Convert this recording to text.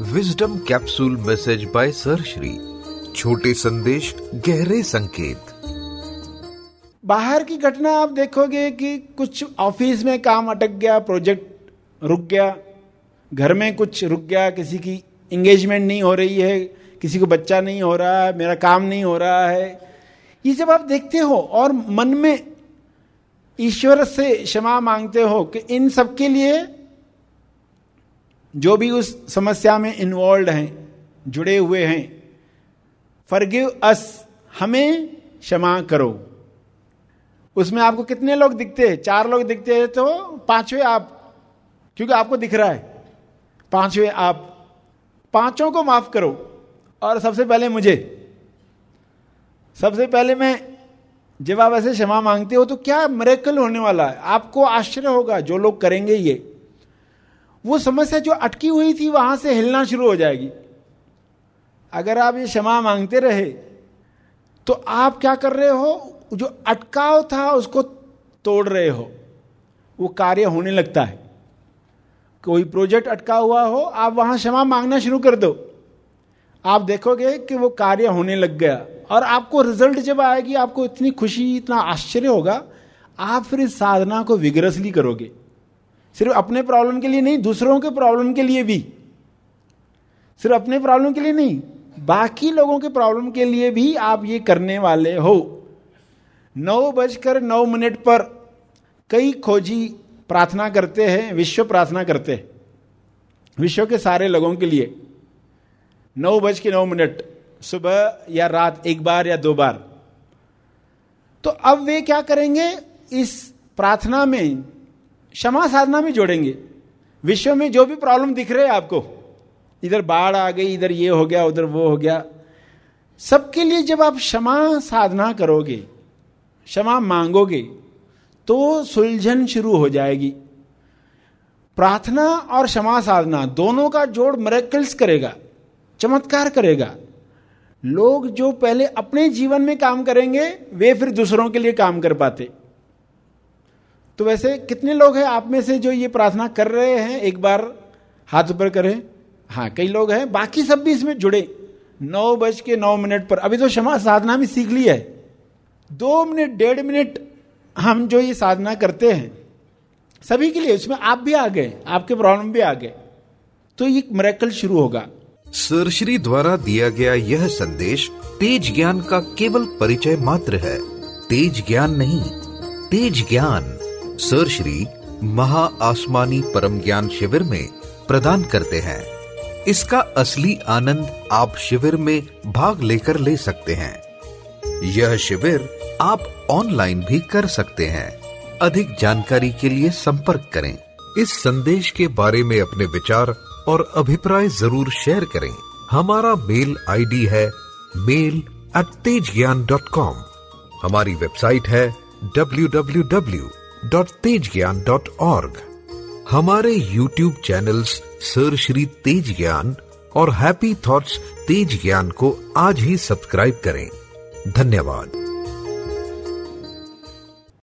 Wisdom capsule message by sir Shri छोटे संदेश गहरे संकेत बाहर की घटना आप देखोगे कि कुछ ऑफ़िस में काम अटक गया, प्रोजेक्ट रुक गया, घर में कुछ रुक गया, किसी की इंगेजमेंट नहीं हो रही है, किसी को बच्चा नहीं हो रहा है, मेरा काम नहीं हो रहा है। ये जब आप देखते हो और मन में ईश्वर से क्षमा मांगते हो कि इन सब के लिए जो भी उस समस्या में इन्वॉल्व हैं, जुड़े हुए हैं फर्गिव अस हमें क्षमा करो। उसमें आपको कितने लोग दिखते हैं? चार लोग दिखते हैं तो पाँचवें आप, क्योंकि आपको दिख रहा है। पाँचवें आप, पाँचों को माफ़ करो। और सबसे पहले मुझे। सबसे पहले मैं, जब आप ऐसे क्षमा मांगते हो तो क्या मरेकल होने वाला है? आपको आश्चर्य होगा, जो लोग करेंगे ये। वो समस्या जो अटकी हुई थी वहाँ से हिलना शुरू हो जाएगी। अगर आप ये क्षमा मांगते रहे तो आप क्या कर रहे हो? जो अटकाव था उसको तोड़ रहे हो। वो कार्य होने लगता है। कोई प्रोजेक्ट अटका हुआ हो, आप वहाँ क्षमा मांगना शुरू कर दो। आप देखोगे कि वो कार्य होने लग गया और आपको रिज़ल्ट जब आएगी, आपको इतनी खुशी, इतना आश्चर्य होगा, आप फिर इस साधना को विग्रसली करोगे। सिर्फ़ अपने प्रॉब्लम के लिए नहीं, दूसरों के प्रॉब्लम के लिए भी। सिर्फ़ अपने प्रॉब्लम के लिए नहीं, बाकी लोगों के प्रॉब्लम के लिए भी आप ये करने वाले हो। नौ बजकर नौ मिनट पर कई खोजी प्रार्थना करते हैं, विश्व प्रार्थना करते हैं, विश्व के सारे लोगों के लिए। नौ बज के नौ मिनट, सुबह या रात एक बार या दो बार। तो अब वे क्या करेंगे? इस प्रार्थना में क्षमा साधना में जोड़ेंगे। विश्व में जो भी प्रॉब्लम दिख रहे हैं आपको, इधर बाढ़ आ गई, इधर ये हो गया, उधर वो हो गया, सबके लिए जब आप क्षमा साधना करोगे, क्षमा मांगोगे तो सुलझन शुरू हो जाएगी। प्रार्थना और क्षमा साधना दोनों का जोड़ मरेकल्स करेगा, चमत्कार करेगा। लोग जो पहले अपने जीवन में काम करेंगे, वे फिर दूसरों के लिए काम कर पाते। तो वैसे कितने लोग हैं आप में से जो ये प्रार्थना कर रहे हैं? एक बार हाथ ऊपर करें। हाँ कई लोग हैं। बाकी सब भी इसमें जुड़े। नौ बज के नौ मिनट पर। अभी तो क्षमा साधना भी सीख लिया है। दो मिनट, डेढ़ मिनट हम जो ये साधना करते हैं, सभी के लिए उसमें आप भी आ गए आपके प्रॉब्लम भी आ गए तो ये मरेकल शुरू होगा। सरश्री द्वारा दिया गया यह संदेश तेज ज्ञान का केवल परिचय मात्र है। तेज ज्ञान नहीं, तेज ज्ञान। सर श्री महा आसमानी परम ज्ञान शिविर में प्रदान करते हैं। इसका असली आनंद आप शिविर में भाग लेकर ले सकते हैं। यह शिविर आप ऑनलाइन भी कर सकते हैं। अधिक जानकारी के लिए संपर्क करें। इस संदेश के बारे में अपने विचार और अभिप्राय ज़रूर शेयर करें। हमारा मेल आईडी है mail at Tej Gyan dot com हमारी वेबसाइट है W W W dot Tej Gyan dot org हमारे YouTube channels sir Shri Tej Gyan और हैप्पी थॉट्स तेज ज्ञान को आज ही सब्सक्राइब करें। धन्यवाद।